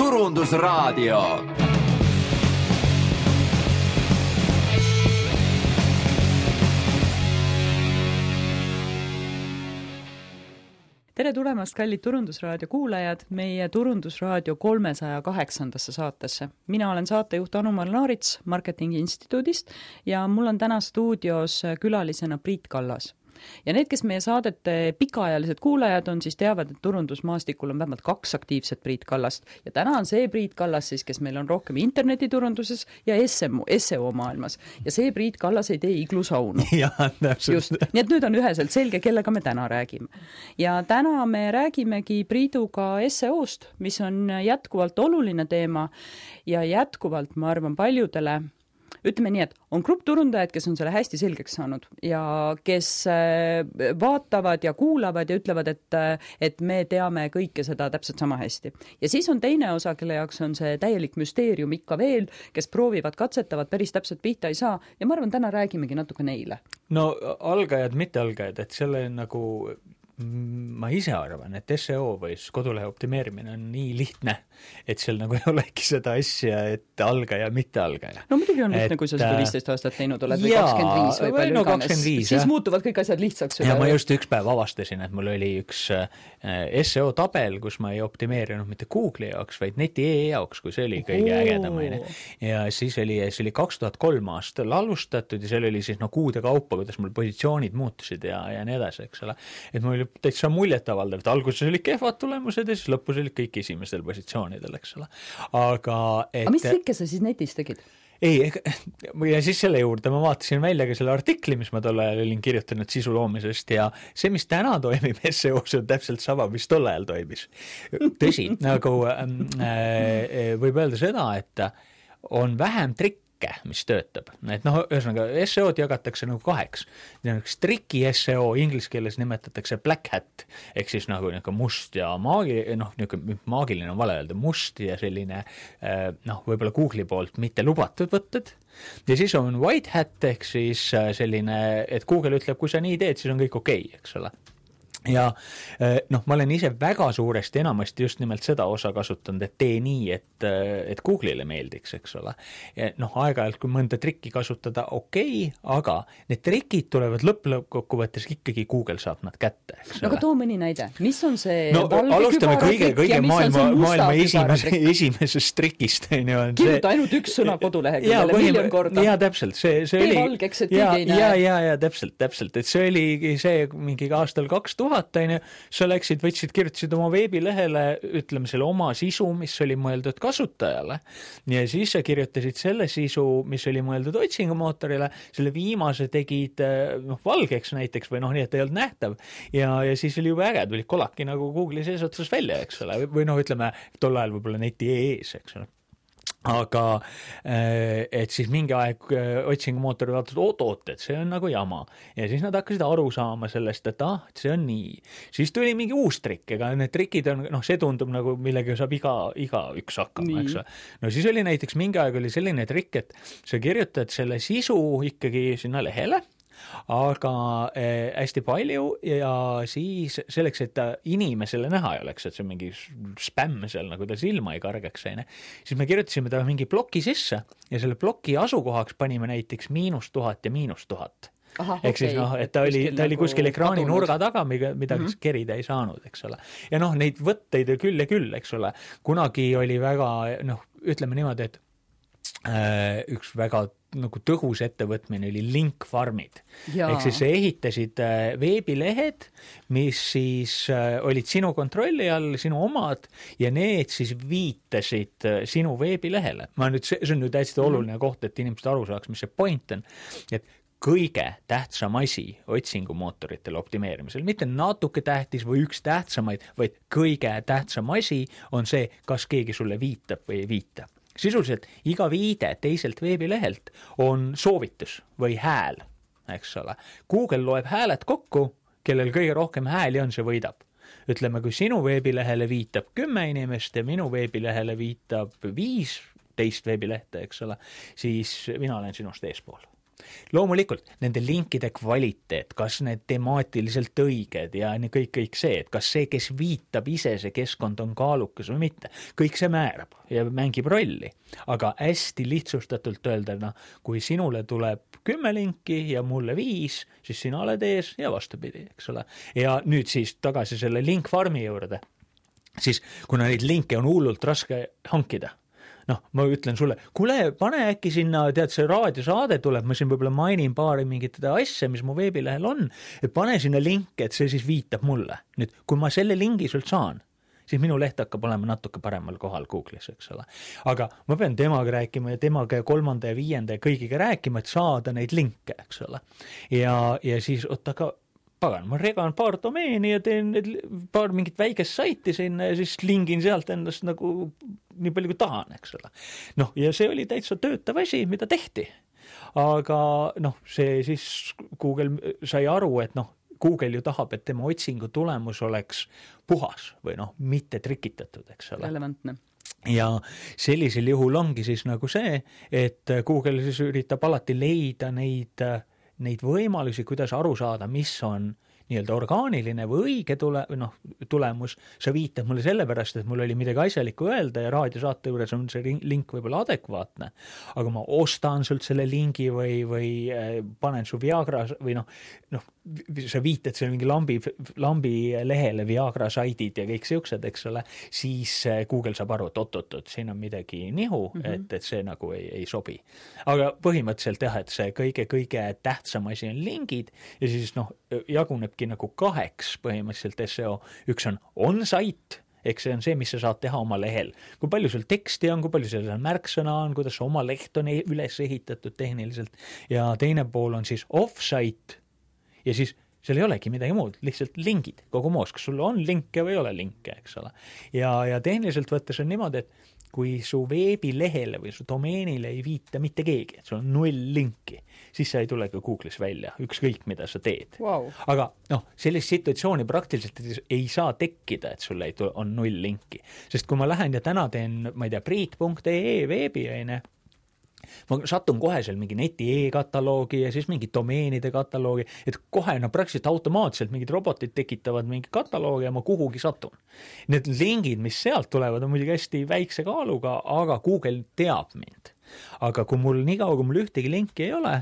turundusraadio tere tulemast, kallid Turundusraadio kuulajad, meie Turundusraadio kolmesaja kaheksandasse saatesse. mina olen saatejuht Anu-Mari Laarits Marketingi Instituudist ja mul on täna stuudios külalisena Priit Kallas ja need, kes meie saadete pikaajalised kuulajad on, siis teavad, et turundusmaastikul on vähemalt kaks aktiivset Priit Kallast ja täna on see Priit Kallas siis, kes meil on rohkem internetiturunduses ja SMU, SEO maailmas. ja see Priit Kallas ei tee iglusaunu. just, nii et nüüd on üheselt selge, kellega me täna räägime. ja täna me räägimegi Priiduga SEO-st, mis on jätkuvalt oluline teema ja jätkuvalt, ma arvan, paljudele ütleme nii, et on grupp turundajaid, kes on selle hästi selgeks saanud ja kes äh, vaatavad ja kuulavad ja ütlevad, et, äh, et me teame kõike seda täpselt sama hästi. ja siis on teine osa, kelle jaoks on see täielik müsteerium ikka veel, kes proovivad, katsetavad, päris täpselt pihta ei saa ja ma arvan, täna räägimegi natuke neile. no algajad, mittealgajad, et selle nagu ma ise arvan, et seo või siis kodulehe optimeerimine on nii lihtne, et seal nagu ei olegi seda asja, et algaja, mittealgaja. no muidugi on lihtne, kui sa seda äh, viisteist aastat teinud oled või kakskümmend viis või palju no, iganes, siis muutuvad kõik asjad lihtsaks ja ma just üks päev avastasin, et mul oli üks äh, seo tabel, kus ma ei optimeerinud mitte Google'i jaoks, vaid neti.ee jaoks, kui see oli kõige ägedam, onju. ja siis oli, see oli kaks tuhat kolm aastal alustatud ja seal oli siis noh, kuude kaupa, kuidas mul positsioonid muutusid ja, ja nii edasi, eks ole. et mul oli täitsa muljetavaldav, et alguses olid kehvad tulemused ja siis lõpus olid kõik esimestel positsioonidel, eks ole. aga et aga mis trikke sa siis netis tegid? ei, ja siis selle juurde ma vaatasin välja ka selle artikli, mis ma tol ajal olin kirjutanud sisu loomisest ja see, mis täna toimib SEO-s, on täpselt sama, mis tol ajal toimis. tõsi, nagu ähm, äh, võib öelda seda, et on vähem trikke, trikke, mis töötab. et noh, ühesõnaga seo-d jagatakse nagu kaheks. üks triki seo inglise keeles nimetatakse black hat ehk siis nagu niisugune must ja maagi-, noh, niisugune maagiline on vale öelda, must ja selline eh, noh, võib-olla Google'i poolt mitte lubatud võtted ja siis on white hat ehk siis eh, selline, et Google ütleb, kui sa nii teed, siis on kõik okei okay,, eks ole ja eh, noh, ma olen ise väga suuresti enamasti just nimelt seda osa kasutanud, et tee nii, et, eh, et Google'ile meeldiks, eks ole. noh, aeg-ajalt, kui mõnda trikki kasutada, okei okay,, aga need trikid tulevad lõpp-lõppkokkuvõttes ikkagi Google saab nad kätte, eks no aga too mõni näide, mis on see no alustame kõige, kõige maailma, maailma esimese, esimesest trikist, on ju. kirjuta ainult üks sõna koduleheküljele miljon korda. jaa, täpselt, see, see oli. tee valgeks, et keegi ei näe. ja, ja, ja täpselt, täpselt, et see oligi see mingi aastal kaks tuhat tuhat, on ju, sa läksid, võtsid, kirjutasid oma veebilehele, ütleme, selle oma sisu, mis oli mõeldud kasutajale, ja siis sa kirjutasid selle sisu, mis oli mõeldud otsingumootorile, selle viimase tegid noh, valgeks näiteks või noh, nii et ei olnud nähtav, ja, ja siis oli jube äge, tulid kolaki nagu Google'i seesotsas välja, eks ole, või noh, ütleme tol ajal võib-olla neti.ee-s, eks ole aga eh, et siis mingi aeg eh, otsingumootorid vaatasid, oot-oot, et see on nagu jama ja siis nad hakkasid aru saama sellest, et ah, et see on nii. siis tuli mingi uus trikk, ega need trikid on, noh, see tundub nagu millega saab iga, igaüks hakkama, eks ole. no siis oli näiteks mingi aeg oli selline trikk, et sa kirjutad selle sisu ikkagi sinna lehele aga äh, hästi palju ja siis selleks, et ta inimesele näha ei oleks, et see on mingi spämm seal nagu ta silma ei kargaks, onju, siis me kirjutasime ta mingi ploki sisse ja selle ploki asukohaks panime näiteks miinus tuhat ja miinus tuhat ehk okay. siis noh, et ta oli, ta oli nagu kuskil ekraani kadunud. nurga taga, mida mm -hmm. kerida ei saanud, eks ole. ja noh, neid võtteid küll ja küll, eks ole. kunagi oli väga noh, ütleme niimoodi, et äh, üks väga nagu tõhus ettevõtmine oli link farmid. ehk siis sa ehitasid äh, veebilehed, mis siis äh, olid sinu kontrolli all, sinu omad, ja need siis viitasid äh, sinu veebilehele. ma nüüd, see on nüüd hästi mhm. oluline koht, et inimesed aru saaks, mis see point on, et kõige tähtsam asi otsingumootoritele optimeerimisel, mitte natuke tähtis või üks tähtsamaid, vaid kõige tähtsam asi on see, kas keegi sulle viitab või ei viita sisuliselt iga viide teiselt veebilehelt on soovitus või hääl, eks ole. Google loeb hääled kokku, kellel kõige rohkem hääli on, see võidab. ütleme, kui sinu veebilehele viitab kümme inimest ja minu veebilehele viitab viisteist veebilehte, eks ole, siis mina olen sinust eespool loomulikult nende linkide kvaliteet, kas need temaatiliselt õiged ja kõik, kõik see, et kas see, kes viitab ise, see keskkond on kaalukas või mitte, kõik see määrab ja mängib rolli. aga hästi lihtsustatult öelda, noh, kui sinule tuleb kümme linki ja mulle viis, siis sina oled ees ja vastupidi, eks ole. ja nüüd siis tagasi selle link farm'i juurde siis kuna neid linke on hullult raske hankida, noh, ma ütlen sulle, kuule, pane äkki sinna, tead, see raadiosaade tuleb, ma siin võib-olla mainin paari mingit asja, mis mu veebilehel on, et pane sinna link, et see siis viitab mulle. nüüd, kui ma selle lingi sult saan, siis minu leht hakkab olema natuke paremal kohal Google'is, eks ole. aga ma pean temaga rääkima ja temaga ja kolmanda ja viienda ja kõigiga rääkima, et saada neid linke, eks ole. ja, ja siis oot, aga pagan, ma regan paar domeeni ja teen need paar mingit väikest saiti sinna ja siis lingin sealt endast nagu nii palju kui tahan, eks ole. noh, ja see oli täitsa töötav asi, mida tehti. aga noh, see siis Google sai aru, et noh, Google ju tahab, et tema otsingu tulemus oleks puhas või noh, mitte trikitatud, eks ole. relevantne ja sellisel juhul ongi siis nagu see, et Google siis üritab alati leida neid äh, neid võimalusi, kuidas aru saada, mis on nii-öelda orgaaniline või õige tule, või noh, tulemus, sa viitad mulle sellepärast, et mul oli midagi asjalikku öelda ja raadiosaate juures on see link võib-olla adekvaatne, aga ma ostan sult selle lingi või, või äh, panen su Viagra või noh, noh, sa viitad seal mingi lambi, lambi lehele Viagra saidid ja kõik siuksed, eks ole, siis äh, Google saab aru, et oot-oot-oot, siin on midagi nihu mm, -hmm. et, et see nagu ei, ei sobi. aga põhimõtteliselt jah, et see kõige-kõige tähtsam asi on lingid ja siis noh, jagunebki nagu kaheks põhimõtteliselt seo, üks on on-site ehk see on see, mis sa saad teha oma lehel. kui palju sul teksti on, kui palju seal märksõna on, kuidas oma leht on e-, üles ehitatud tehniliselt ja teine pool on siis off-site ja siis seal ei olegi midagi muud, lihtsalt lingid kogu moos, kas sul on linke või ei ole linke, eks ole. ja, ja tehniliselt võttes on niimoodi, et kui su veebilehele või su domeenile ei viita mitte keegi, et sul on null linki, siis sa ei tule ka Google'is välja, ükskõik mida sa teed. Wow.. aga noh, sellist situatsiooni praktiliselt ei saa tekkida, et sul ei tule, on null linki, sest kui ma lähen ja täna teen, ma ei tea, priit.ee veebi, on ju ma satun kohe seal mingi neti e-kataloogi ja siis mingi domeenide kataloogi, et kohe no praktiliselt automaatselt mingid robotid tekitavad mingi kataloogi ja ma kuhugi satun. Need lingid, mis sealt tulevad, on muidugi hästi väikse kaaluga, aga Google teab mind. aga kui mul, niikaua kui mul ühtegi linki ei ole,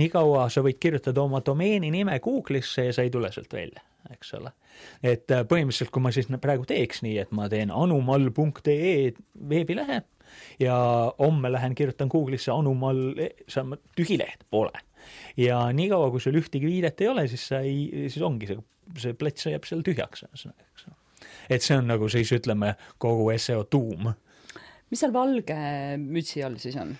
niikaua sa võid kirjutada oma domeeni nime Google'isse ja sa ei tule sealt välja, eks ole. et põhimõtteliselt, kui ma siis praegu teeks nii, et ma teen anumal.ee veebilehe ja homme lähen kirjutan Google'isse Anumal, see on tühi leht, pole. ja niikaua, kui sul ühtegi viidet ei ole, siis sa ei, siis ongi see, see plats jääb seal tühjaks, ühesõnaga, eks ole. et see on nagu siis ütleme, kogu seo tuum. mis seal valge mütsi all siis on?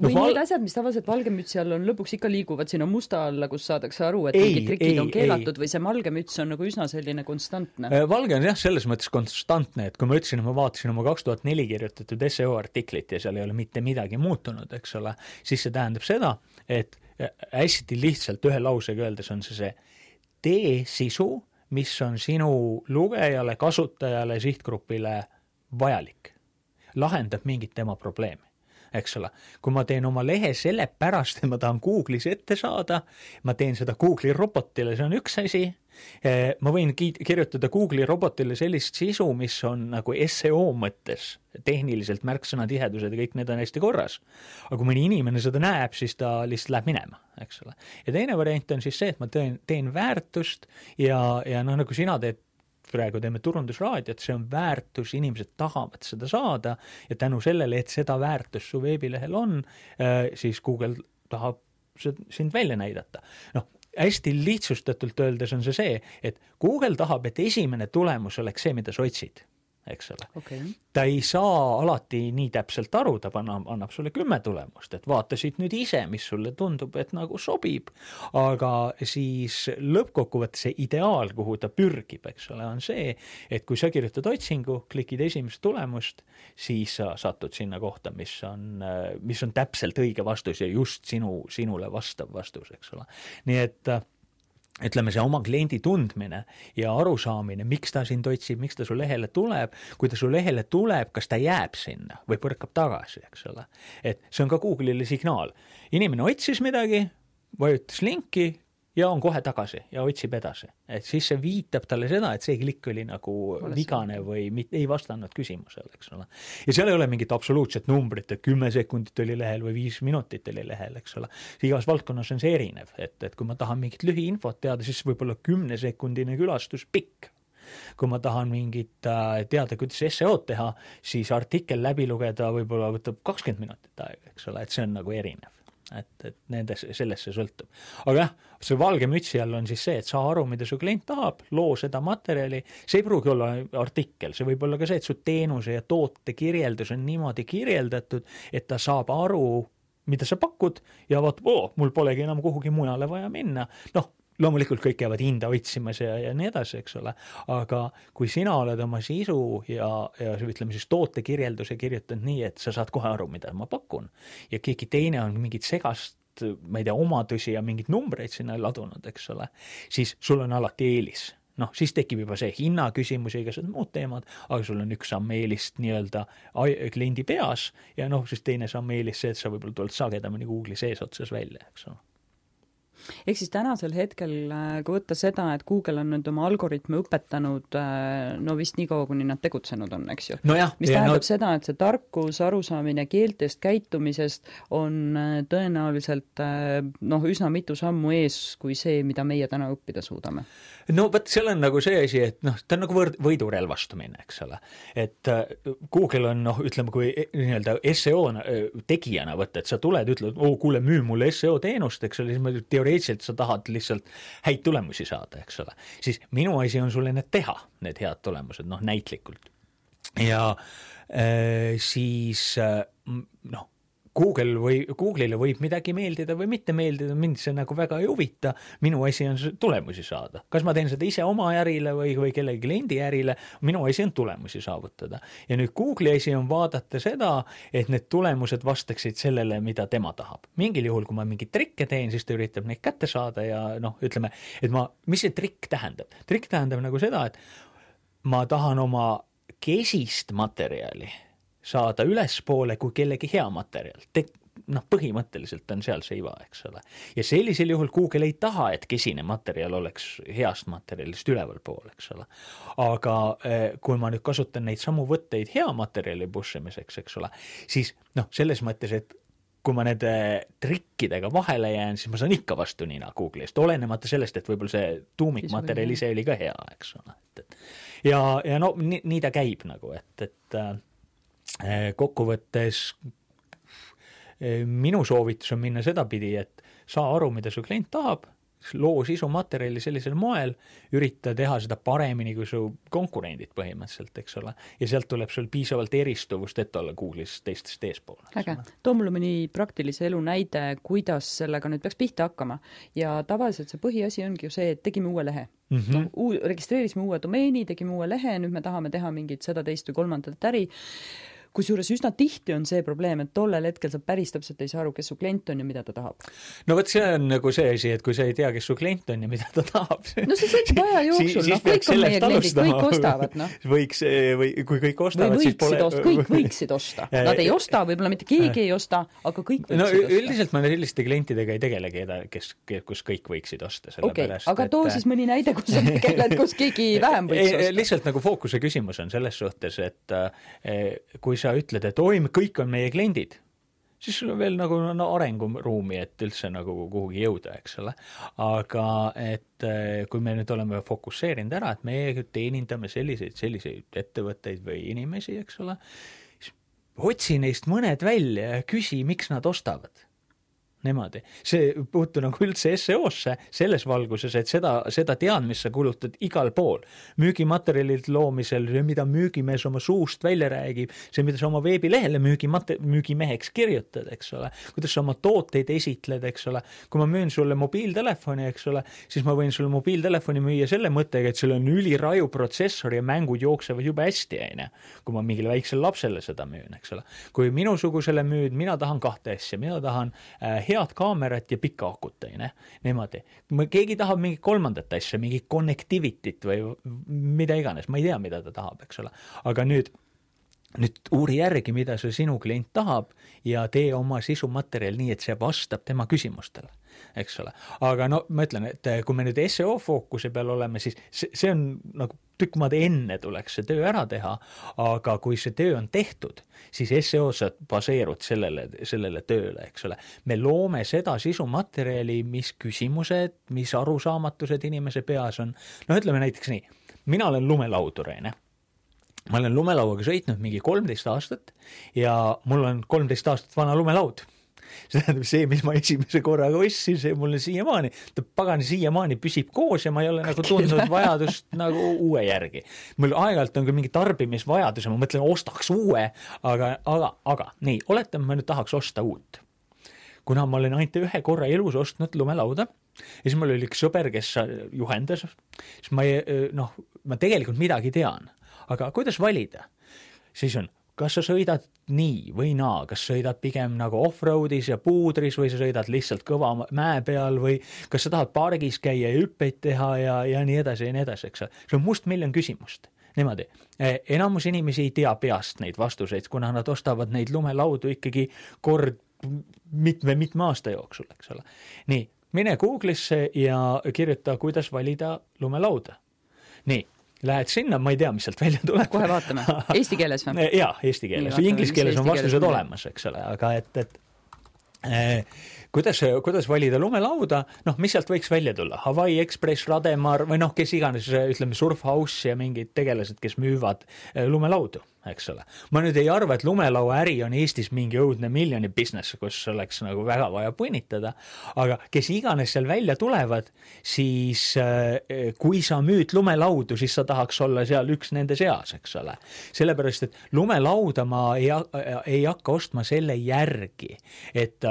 Või val... need asjad, mis tavaliselt valge mütsi all on, lõpuks ikka liiguvad sinna musta alla, kus saadakse aru, et ei, mingid trikid ei, on keelatud ei. või see valge müts on nagu üsna selline konstantne? Äh, valge on jah, selles mõttes konstantne, et kui ma ütlesin, ma vaatasin oma kaks tuhat neli kirjutatud seo artiklit ja seal ei ole mitte midagi muutunud, eks ole, siis see tähendab seda, et äh, hästi lihtsalt ühe lausega öeldes on see see tee sisu, mis on sinu lugejale, kasutajale, sihtgrupile vajalik, lahendab mingit tema probleemi eks ole. kui ma teen oma lehe sellepärast, et ma tahan Google'is ette saada, ma teen seda Google'i robotile, see on üks asi, eh, ma võin kirjutada Google'i robotile sellist sisu, mis on nagu seo mõttes, tehniliselt märksõnatihedused ja kõik need on hästi korras. aga kui mõni inimene seda näeb, siis ta lihtsalt läheb minema, eks ole. ja teine variant on siis see, et ma teen, teen väärtust ja, ja noh, nagu sina teed praegu teeme turundusraadiot, see on väärtus, inimesed tahavad seda saada ja tänu sellele, et seda väärtust su veebilehel on, äh, siis Google tahab sind välja näidata. noh, hästi lihtsustatult öeldes on see see, et Google tahab, et esimene tulemus oleks see, mida sa otsid eks ole. Okay.. ta ei saa alati nii täpselt aru, ta annab, annab sulle kümme tulemust, et vaata siit nüüd ise, mis sulle tundub, et nagu sobib, aga siis lõppkokkuvõttes see ideaal, kuhu ta pürgib, eks ole, on see, et kui sa kirjutad otsingu, klikid esimest tulemust, siis sa satud sinna kohta, mis on, mis on täpselt õige vastus ja just sinu, sinule vastav vastus, eks ole. nii et ütleme, see oma kliendi tundmine ja arusaamine, miks ta sind otsib, miks ta su lehele tuleb, kui ta su lehele tuleb, kas ta jääb sinna või põrkab tagasi, eks ole. et see on ka Google'ile signaal. inimene otsis midagi, vajutas linki ja on kohe tagasi ja otsib edasi. et siis see viitab talle seda, et see klikk oli nagu Olles vigane või mit, ei vastanud küsimusele, eks ole. ja seal ei ole mingit absoluutset numbrit, et kümme sekundit oli lehel või viis minutit oli lehel, eks ole. igas valdkonnas on see erinev, et, et kui ma tahan mingit lühiinfot teada, siis võib-olla kümnesekundine külastus pikk kui ma tahan mingit äh, teada, kuidas SEO-d teha, siis artikkel läbi lugeda võib-olla võtab kakskümmend minutit aega, eks ole, et see on nagu erinev et, et nendes, sellest see sõltub. aga jah, see valge mütsi all on siis see, et saa aru, mida su klient tahab, loo seda materjali, see ei pruugi olla artikkel, see võib olla ka see, et su teenuse ja toote kirjeldus on niimoodi kirjeldatud, et ta saab aru, mida sa pakud ja vaatab, oo, mul polegi enam kuhugi mujale vaja minna, noh, loomulikult kõik käivad hinda otsimas ja, ja nii edasi, eks ole, aga kui sina oled oma sisu ja, ja ütleme siis tootekirjelduse kirjutanud nii, et sa saad kohe aru, mida ma pakun ja keegi teine on mingit segast ma ei tea, omadusi ja mingeid numbreid sinna ladunud, eks ole, siis sul on alati eelis. Noh, siis tekib juba see hinnaküsimus ja igasugused muud teemad, aga sul on üks samm eelist nii-öelda kliendi peas ja noh, siis teine samm eelis see, et sa võib-olla tuled sagedamini Google'i seesotsas välja, eks ole ehk siis tänasel hetkel, äh, kui võtta seda, et Google on nüüd oma algoritme õpetanud äh, no vist nii kaua, kuni nad tegutsenud on, eks ju no. mis tähendab no... seda, et see tarkus, arusaamine keeltest, käitumisest on äh, tõenäoliselt noh, üsna mitu sammu ees kui see, mida meie täna õppida suudame. no vot, seal on nagu see asi, et noh, ta on nagu võrd-, võidurelvastumine, eks ole. et Google on noh, ütleme, kui e-, nii-öelda seo tegijana võtta, et sa tuled, ütled, oo, kuule, müü mulle seo teenust, eks ole, siis ma teoreetiliselt teoreetiliselt sa tahad lihtsalt häid tulemusi saada, eks ole, siis minu asi on sulle need teha, need head tulemused, noh näitlikult. ja äh, siis äh, noh Google või Google'ile võib midagi meeldida või mitte meeldida, mind see nagu väga ei huvita, minu asi on tulemusi saada. kas ma teen seda ise oma ärile või, või kellegi kliendi ärile, minu asi on tulemusi saavutada. ja nüüd Google'i asi on vaadata seda, et need tulemused vastaksid sellele, mida tema tahab. mingil juhul, kui ma mingeid trikke teen, siis ta üritab neid kätte saada ja noh, ütleme, et ma, mis see trikk tähendab? trikk tähendab nagu seda, et ma tahan oma kesist materjali saada ülespoole kui kellegi hea materjal Te noh, põhimõtteliselt on seal see iva, eks ole. ja sellisel juhul Google ei taha, et kesine materjal oleks heast materjalist ülevalpool, eks ole. aga eh, kui ma nüüd kasutan neid samu võtteid hea materjali push imiseks, eks ole, siis noh, selles mõttes, et kui ma nende trikkidega vahele jään, siis ma saan ikka vastu nina Google'ist, olenemata sellest, et võib-olla see tuumikmaterjal ise oli ka hea, eks ole, et, et ja, ja no nii, nii ta käib nagu, et, et äh, Eh, kokkuvõttes eh, minu soovitus on minna sedapidi, et saa aru, mida su klient tahab, loo sisumaterjali sellisel moel, ürita teha seda paremini kui su konkurendid põhimõtteliselt, eks ole. ja sealt tuleb sul piisavalt eristuvust, et olla Google'is teistest eespool. äge, too mulle mõni praktilise elu näide, kuidas sellega nüüd peaks pihta hakkama. ja tavaliselt see põhiasi ongi ju see, et tegime uue lehe mm -hmm. noh, uu-, registreerisime uue domeeni, tegime uue lehe, nüüd me tahame teha mingit seda, teist või kolmandat äri kusjuures üsna tihti on see probleem, et tollel hetkel sa päris täpselt ei saa aru, kes su klient on ja mida ta tahab. no vot, see on nagu see asi, et kui sa ei tea, kes su klient on ja mida ta tahab. no see sõltub aja jooksul, noh, kõik on meie kliendid, kõik ostavad, noh. võiks, või kui kõik ostavad, siis pole osta, kõik võiksid osta. Nad ei osta, võib-olla mitte keegi ei osta, aga kõik võiksid no, osta. üldiselt ma selliste klientidega ei tegele, keda, kes, kus kõik võiksid osta, sellepärast okay, aga too et... siis mõni näide, kus sa tegeled, kus keegi vähem võiks osta. lihtsalt nagu fookuse küsimus on selles suhtes, et eh, kui sa ütled, et oi, kõik on meie kliendid, siis sul on veel nagu no, arenguruumi, et üldse nagu kuhugi jõuda, eks ole. aga et eh, kui me nüüd oleme fokusseerinud ära, et meie teenindame selliseid, selliseid ettevõtteid või inimesi, eks ole, siis otsi neist mõned välja ja küsi, miks nad ostavad niimoodi. see ei puutu nagu üldse SEO-sse selles valguses, et seda, seda teadmist sa kulutad igal pool. müügimaterjalide loomisel, mida müügimees oma suust välja räägib, see, mida sa oma veebilehele müügimate-, müügimeheks kirjutad, eks ole, kuidas sa oma tooteid esitled, eks ole, kui ma müün sulle mobiiltelefoni, eks ole, siis ma võin sulle mobiiltelefoni müüa selle mõttega, et seal on üliraju protsessor ja mängud jooksevad jube hästi, on ju, kui ma mingile väiksele lapsele seda müün, eks ole. kui minusugusele müüd, mina tahan kahte asja, mina tahan äh, head kaamerat ja pikka akut, on ju, niimoodi. keegi tahab mingit kolmandat asja, mingit connectivity't või mida iganes, ma ei tea, mida ta tahab, eks ole. aga nüüd nüüd uuri järgi, mida see sinu klient tahab ja tee oma sisumaterjal nii, et see vastab tema küsimustele, eks ole. aga no ma ütlen, et kui me nüüd seo fookuse peal oleme, siis see, see on nagu tükk maad enne tuleks see töö ära teha, aga kui see töö on tehtud, siis seo-s sa baseerud sellele, sellele tööle, eks ole. me loome seda sisumaterjali, mis küsimused, mis arusaamatused inimese peas on, no ütleme näiteks nii, mina olen lumelaudur, on ju ma olen lumelauaga sõitnud mingi kolmteist aastat ja mul on kolmteist aastat vana lumelaud see tähendab, see, mis ma esimese korraga ostsin, see mulle siiamaani, ta pagan siiamaani püsib koos ja ma ei ole nagu tundnud vajadust nagu uue järgi. mul aeg-ajalt on ka mingi tarbimisvajadus ja ma mõtlen, ostaks uue, aga, aga, aga nii, oletame, ma nüüd tahaks osta uut. kuna ma olen ainult ühe korra elus ostnud lumelauda ja siis mul oli üks sõber, kes juhendas, siis ma ei, noh, ma tegelikult midagi tean, aga kuidas valida? siis on kas sa sõidad nii või naa, kas sõidad pigem nagu off-road'is ja puudris või sa sõidad lihtsalt kõva mäe peal või kas sa tahad pargis käia ja hüppeid teha ja, ja nii edasi ja nii edasi, eks ole. see on mustmiljon küsimust. niimoodi, e, enamus inimesi ei tea peast neid vastuseid, kuna nad ostavad neid lumelaudu ikkagi kord mitme-mitme aasta jooksul, eks ole. nii, mine Google'isse ja kirjuta, kuidas valida lumelauda. nii lähed sinna, ma ei tea, mis sealt välja tuleb. kohe vaatame, eesti keeles või? jaa, eesti keeles, inglise keeles on vastused olemas, eks ole, aga et, et eh, kuidas, kuidas valida lumelauda, noh, mis sealt võiks välja tulla, Hawaii Express, Rademar või noh, kes iganes, ütleme, Surfhouse ja mingid tegelased, kes müüvad eh, lumelaudu eks ole. ma nüüd ei arva, et lumelauaäri on Eestis mingi õudne miljoni business, kus oleks nagu väga vaja punnitada, aga kes iganes seal välja tulevad, siis äh, kui sa müüd lumelaudu, siis sa tahaks olla seal üks nende seas, eks ole. sellepärast, et lumelauda ma ei, ei hakka ostma selle järgi, et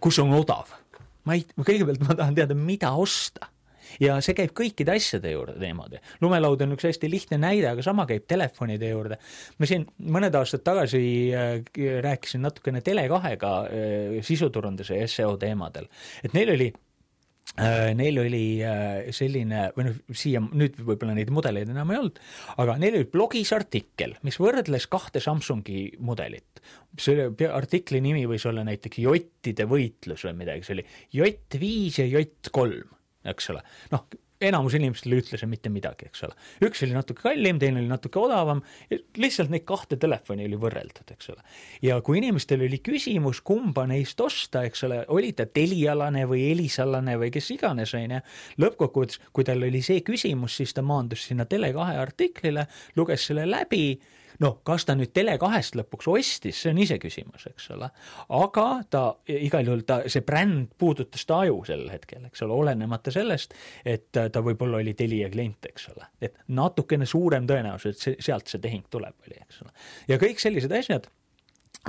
kus on odav. ma ei, kõigepealt ma tahan teada, mida osta ja see käib kõikide asjade juurde niimoodi. lumelaud on üks hästi lihtne näide, aga sama käib telefonide juurde. ma siin mõned aastad tagasi äh, rääkisin natukene Tele2-ga äh, sisuturunduse ja seo teemadel, et neil oli Neil oli selline, või noh, siia, nüüd võib-olla neid mudeleid enam ei olnud, aga neil oli blogis artikkel, mis võrdles kahte Samsungi mudelit. selle artikli nimi võis olla näiteks jottide võitlus või midagi, see oli jott viis ja jott kolm eks ole. noh, enamus inimestele ei ütle see mitte midagi, eks ole. üks oli natuke kallim, teine oli natuke odavam, lihtsalt neid kahte telefoni oli võrreldud, eks ole. ja kui inimestel oli küsimus, kumba neist osta, eks ole, oli ta Telialane või Elisalane või kes iganes, on ju, lõppkokkuvõttes, kui tal oli see küsimus, siis ta maandus sinna Tele2 artiklile, luges selle läbi noh, kas ta nüüd Tele2-st lõpuks ostis, see on iseküsimus, eks ole. aga ta igal juhul ta, see bränd puudutas ta aju sel hetkel, eks ole, olenemata sellest, et ta võib-olla oli Telia klient, eks ole. et natukene suurem tõenäosus, et see, sealt see tehing tuleb, oli, eks ole. ja kõik sellised asjad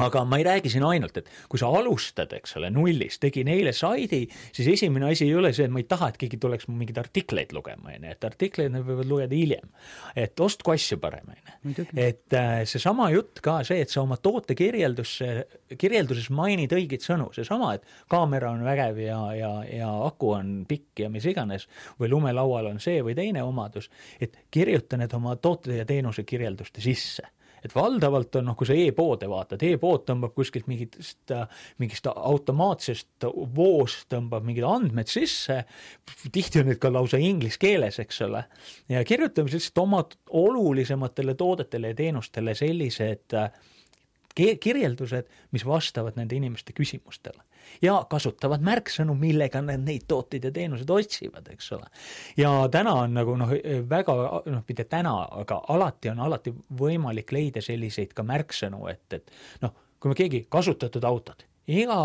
aga ma ei räägi siin ainult, et kui sa alustad, eks ole, nullist, tegin eile saidi, siis esimene asi ei ole see, et ma ei taha, et keegi tuleks mu mingeid artikleid lugema, on ju, et artikleid nad võivad lugeda hiljem. et ostku asju parem, on ju. et äh, seesama jutt ka see, et sa oma toote kirjeldusse, kirjelduses mainid õigeid sõnu, seesama, et kaamera on vägev ja, ja, ja aku on pikk ja mis iganes, või lumelaual on see või teine omadus, et kirjuta need oma toote ja teenuse kirjelduste sisse et valdavalt on noh, kui sa e-poode vaatad e, e-pood tõmbab kuskilt mingitest, mingist automaatsest voost tõmbab mingid andmed sisse, tihti on need ka lausa inglise keeles, eks ole, ja kirjutame lihtsalt oma olulisematele toodetele ja teenustele sellised kirjeldused, mis vastavad nende inimeste küsimustele ja kasutavad märksõnu, millega nad neid tooteid ja teenuseid otsivad, eks ole. ja täna on nagu noh, väga noh, mitte täna, aga alati on alati võimalik leida selliseid ka märksõnu, et, et noh, kui me keegi kasutatud autod, iga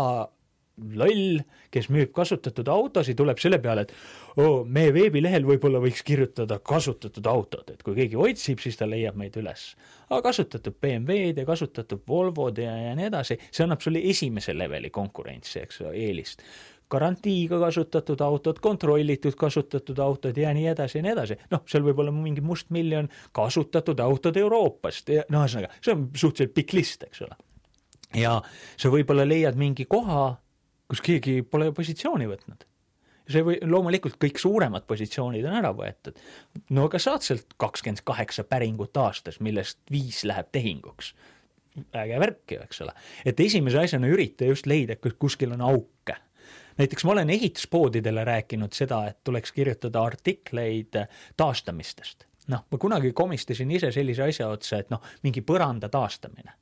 loll, kes müüb kasutatud autosid, tuleb selle peale, et oo, meie veebilehel võib-olla võiks kirjutada kasutatud autod, et kui keegi otsib, siis ta leiab meid üles. aga kasutatud BMW-d ja kasutatud Volvod ja, ja nii edasi, see annab sulle esimese leveli konkurentsi, eks ole, eelist garantiiga kasutatud autod, kontrollitud kasutatud autod ja nii edasi ja nii edasi. noh, seal võib olla mingi mustmiljon kasutatud autod Euroopast ja no ühesõnaga, see on suhteliselt pikk list, eks ole. ja sa võib-olla leiad mingi koha, kus keegi pole positsiooni võtnud. see või loomulikult kõik suuremad positsioonid on ära võetud. no aga saad sealt kakskümmend kaheksa päringut aastas, millest viis läheb tehinguks. äge värk ju, eks ole. et esimese asjana ürita just leida, kas kuskil on auke näiteks ma olen ehituspoodidele rääkinud seda, et tuleks kirjutada artikleid taastamistest. noh, ma kunagi komistasin ise sellise asja otsa, et noh, mingi põranda taastamine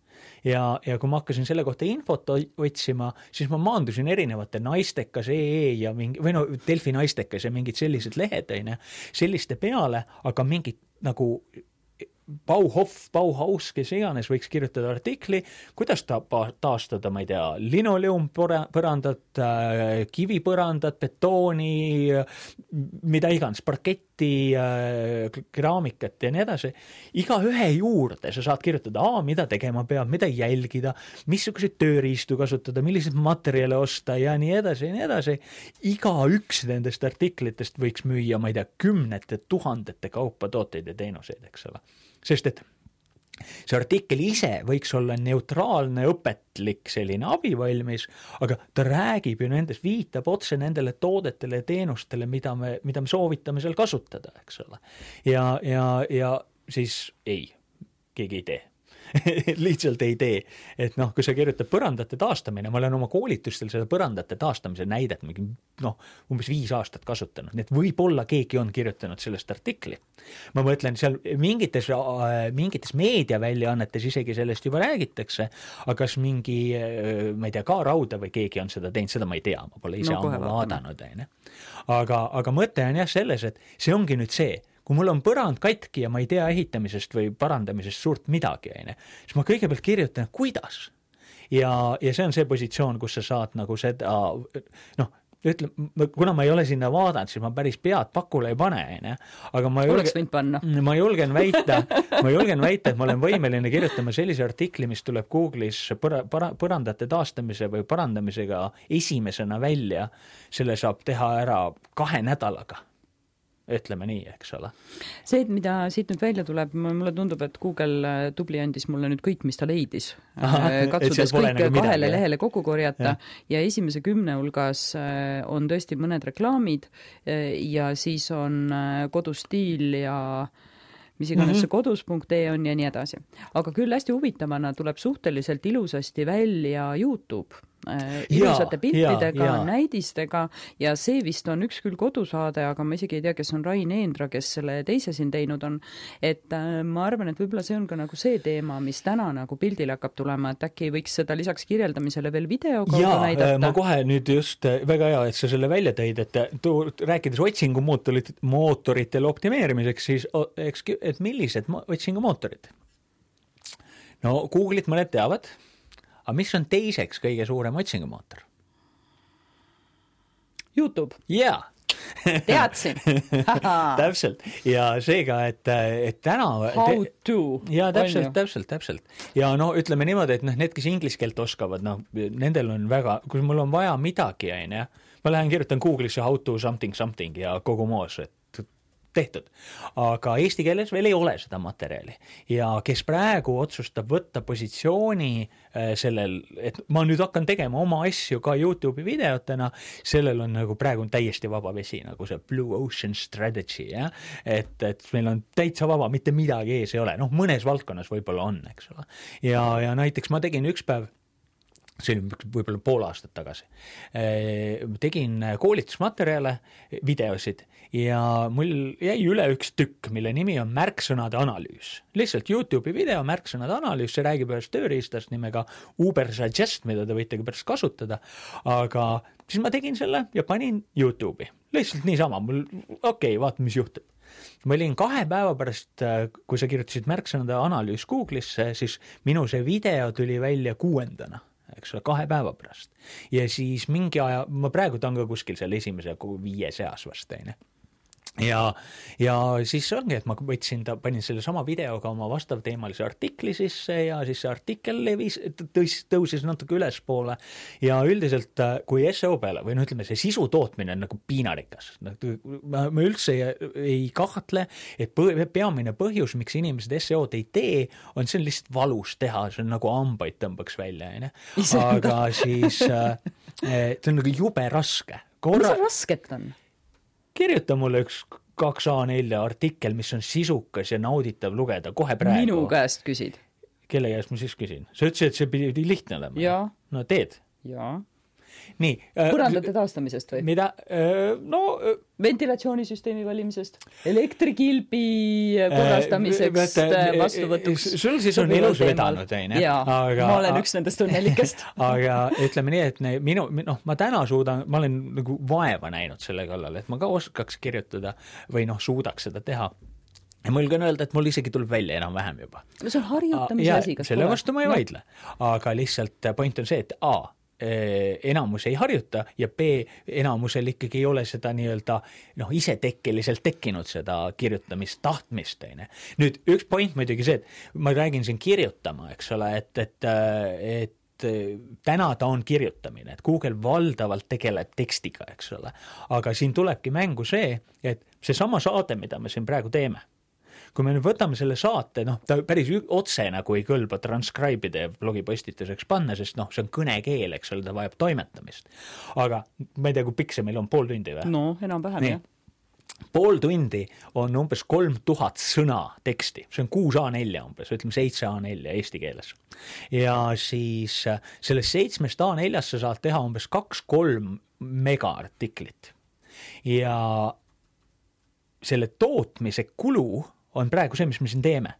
ja, ja kui ma hakkasin selle kohta infot otsima, siis ma maandusin erinevate naistekas.ee ja mingi, või no Delfi naistekas ja mingid sellised lehed, on ju, selliste peale, aga mingit nagu Bauhof, Bauhaus, kes iganes võiks kirjutada artikli, kuidas ta taastada, ma ei tea, linoleumpõrandat, äh, kivipõrandat, betooni, mida iganes, parketti, äh, keraamikat ja nii edasi. igaühe juurde sa saad kirjutada, mida tegema peab, mida jälgida, missuguseid tööriistu kasutada, milliseid materjale osta ja nii edasi ja nii edasi. igaüks nendest artiklitest võiks müüa, ma ei tea, kümnete tuhandete kaupa tooteid ja teenuseid, eks ole sest et see artikkel ise võiks olla neutraalne, õpetlik, selline abivalmis, aga ta räägib ju nendest, viitab otse nendele toodetele ja teenustele, mida me, mida me soovitame seal kasutada, eks ole. ja, ja, ja siis ei, keegi ei tee lihtsalt ei tee. et noh, kui sa kirjutad põrandate taastamine, ma olen oma koolitustel seda põrandate taastamise näidet mingi noh, umbes viis aastat kasutanud, nii et võib-olla keegi on kirjutanud sellest artikli. ma mõtlen seal mingites, äh, mingites meediaväljaannetes isegi sellest juba räägitakse, aga kas mingi, äh, ma ei tea, K Rauda või keegi on seda teinud, seda ma ei tea, ma pole ise no, ammu vaadanud, on ju. aga, aga mõte on jah selles, et see ongi nüüd see kui mul on põrand katki ja ma ei tea ehitamisest või parandamisest suurt midagi, on ju, siis ma kõigepealt kirjutan, kuidas. ja, ja see on see positsioon, kus sa saad nagu seda noh, ütleme, kuna ma ei ole sinna vaadanud, siis ma päris pead pakule ei pane, on ju, aga ma oleks võinud panna. ma julgen väita, ma julgen väita, et ma olen võimeline kirjutama sellise artikli, mis tuleb Google'is põra-, para-, põrandate taastamise või parandamisega esimesena välja, selle saab teha ära kahe nädalaga ütleme nii, eks ole. see, mida siit nüüd välja tuleb, mulle tundub, et Google äh, tubli andis mulle nüüd kõik, mis ta leidis. Äh, katsudes kõike nagu kahele lehele kokku korjata ja. ja esimese kümne hulgas äh, on tõesti mõned reklaamid ja siis on kodustiil ja mis iganes mm -hmm. see kodus.ee on ja nii edasi. aga küll hästi huvitavana tuleb suhteliselt ilusasti välja Youtube ilusate piltidega, näidistega ja see vist on üks küll kodusaade, aga ma isegi ei tea, kes on Rain Eendra, kes selle teise siin teinud on, et äh, ma arvan, et võib-olla see on ka nagu see teema, mis täna nagu pildile hakkab tulema, et äkki võiks seda lisaks kirjeldamisele veel video kaudu näidata? ma kohe nüüd just, äh, väga hea, et sa selle välja tõid, et tuu, rääkides otsingumootorit, mootoritele optimeerimiseks, siis eks, et millised otsingumootorid? no Google'it mõned teavad aga mis on teiseks kõige suurem otsingumootor? Youtube. jaa teadsin täpselt ja seega, et, et täna How to. ja täpselt, täpselt, täpselt. ja no ütleme niimoodi, et noh, need, kes inglise keelt oskavad, noh, nendel on väga, kui mul on vaja midagi, on ju, ma lähen kirjutan Google'isse how to something something ja kogu moos, et tehtud. aga eesti keeles veel ei ole seda materjali ja kes praegu otsustab võtta positsiooni äh, sellel, et ma nüüd hakkan tegema oma asju ka Youtube'i videotena, sellel on nagu praegu on täiesti vaba vesi, nagu see Blue Ocean Strategy, jah, et, et meil on täitsa vaba, mitte midagi ees ei ole, noh, mõnes valdkonnas võib-olla on, eks ole. ja, ja näiteks ma tegin üks päev see oli võib-olla pool aastat tagasi. tegin koolitusmaterjale, videosid ja mul jäi üle üks tükk, mille nimi on märksõnade analüüs. lihtsalt Youtube'i video märksõnade analüüs, see räägib ühest tööriistast nimega Uber Suggest, mida te võite ka pärast kasutada, aga siis ma tegin selle ja panin Youtube'i, lihtsalt niisama, mul okei okay,, vaatame, mis juhtub ma olin kahe päeva pärast, kui sa kirjutasid märksõnade analüüs Google'isse, siis minu see video tuli välja kuuendana eks ole, kahe päeva pärast. ja siis mingi aja, ma praegu ta on ka kuskil seal esimese viie seas vast, on ju ja, ja siis ongi, et ma võtsin ta, panin sellesama videoga oma vastavteemalise artikli sisse ja siis see artikkel levis, tõus-, tõusis natuke ülespoole. Ja üldiselt kui seo peale või noh, ütleme see sisu tootmine on nagu piinarikas, ma, ma üldse ei, ei kahtle, et põ-, peamine põhjus, miks inimesed seo-d ei tee, on see on lihtsalt valus teha, see on nagu hambaid tõmbaks välja, on ju, aga siis äh, see on nagu jube raske. Mis korra seal rasket on? Kirjuta mulle üks kaks A4 artikkel, mis on sisukas ja nauditav lugeda kohe praegu. minu käest küsid? kelle käest ma siis küsin? sa ütlesid, et see pidi lihtne olema. No teed. jaa. nii. põrandate taastamisest või? mida, no äh, ventilatsioonisüsteemi valimisest, elektrikilbi korrastamiseks vastuvõtuks. sul siis on ilus vedanud, onju. jaa, Aga- ma olen üks nendest õnnelikest. aga ütleme nii, et ne- minu, noh, ma täna suudan, ma olen nagu vaeva näinud selle kallal, et ma ka oskaks kirjutada või noh, suudaks seda teha ja ma julgen öelda, et mul isegi tuleb välja enam-vähem juba. no see on harjutamise Jaa, asi, kas selle pole? vastu ma ei vaidle, aga lihtsalt point on see, et A enamus ei harjuta ja B enamusel ikkagi ei ole seda nii-öelda noh, isetekkeliselt tekkinud seda kirjutamist tahtmist, on ju. nüüd üks point muidugi see, et ma räägin siin kirjutama, eks ole, et, et, et täna ta on kirjutamine, et Google valdavalt tegeleb tekstiga, eks ole. aga siin tulebki mängu see, et seesama saade, mida me siin praegu teeme kui me nüüd võtame selle saate, noh, ta päris otse nagu ei kõlba transcribe ida ja blogipostituseks panna, sest noh, see on kõnekeel, eks ole, ta vajab toimetamist. aga ma ei tea, kui pikk see meil on, pool tundi või? no enam-vähem jah. pool tundi on umbes kolm tuhat sõna teksti, see on kuus A4 umbes, ütleme seitse A4 eesti keeles. ja siis äh, sellest seitsmest A4-st sa saad teha umbes kaks-kolm megaartiklit ja selle tootmise kulu on praegu see, mis me siin teeme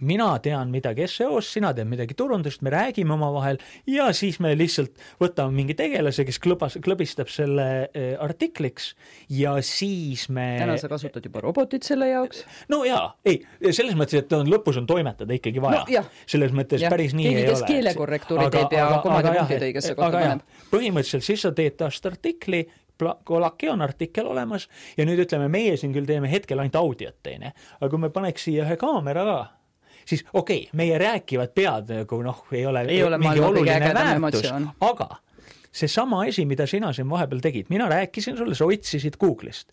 mina tean midagi SEO-st, sina tead midagi turundust, me räägime omavahel ja siis me lihtsalt võtame mingi tegelase, kes klõbas, klõbistab selle eh, artikliks ja siis me täna sa kasutad juba robotit selle jaoks. no jaa, ei, selles mõttes, et on lõpus on toimetada ikkagi vaja No selles mõttes Jah, päris nii keegi, ei kes ole. keelekorrektuuri teeb ja komad ja punktid õigesse kohta paneb.. põhimõtteliselt siis sa teed tast artikli, kolaki on artikkel olemas ja nüüd ütleme, meie siin küll teeme hetkel ainult audiot, onju, aga kui me paneks siia ühe kaamera ka, siis okei okay,, meie rääkivad pead nagu noh, ei ole, Ei ole mingi oluline väärtus. aga seesama asi, mida sina siin vahepeal tegid, mina rääkisin sulle, sa otsisid Google'ist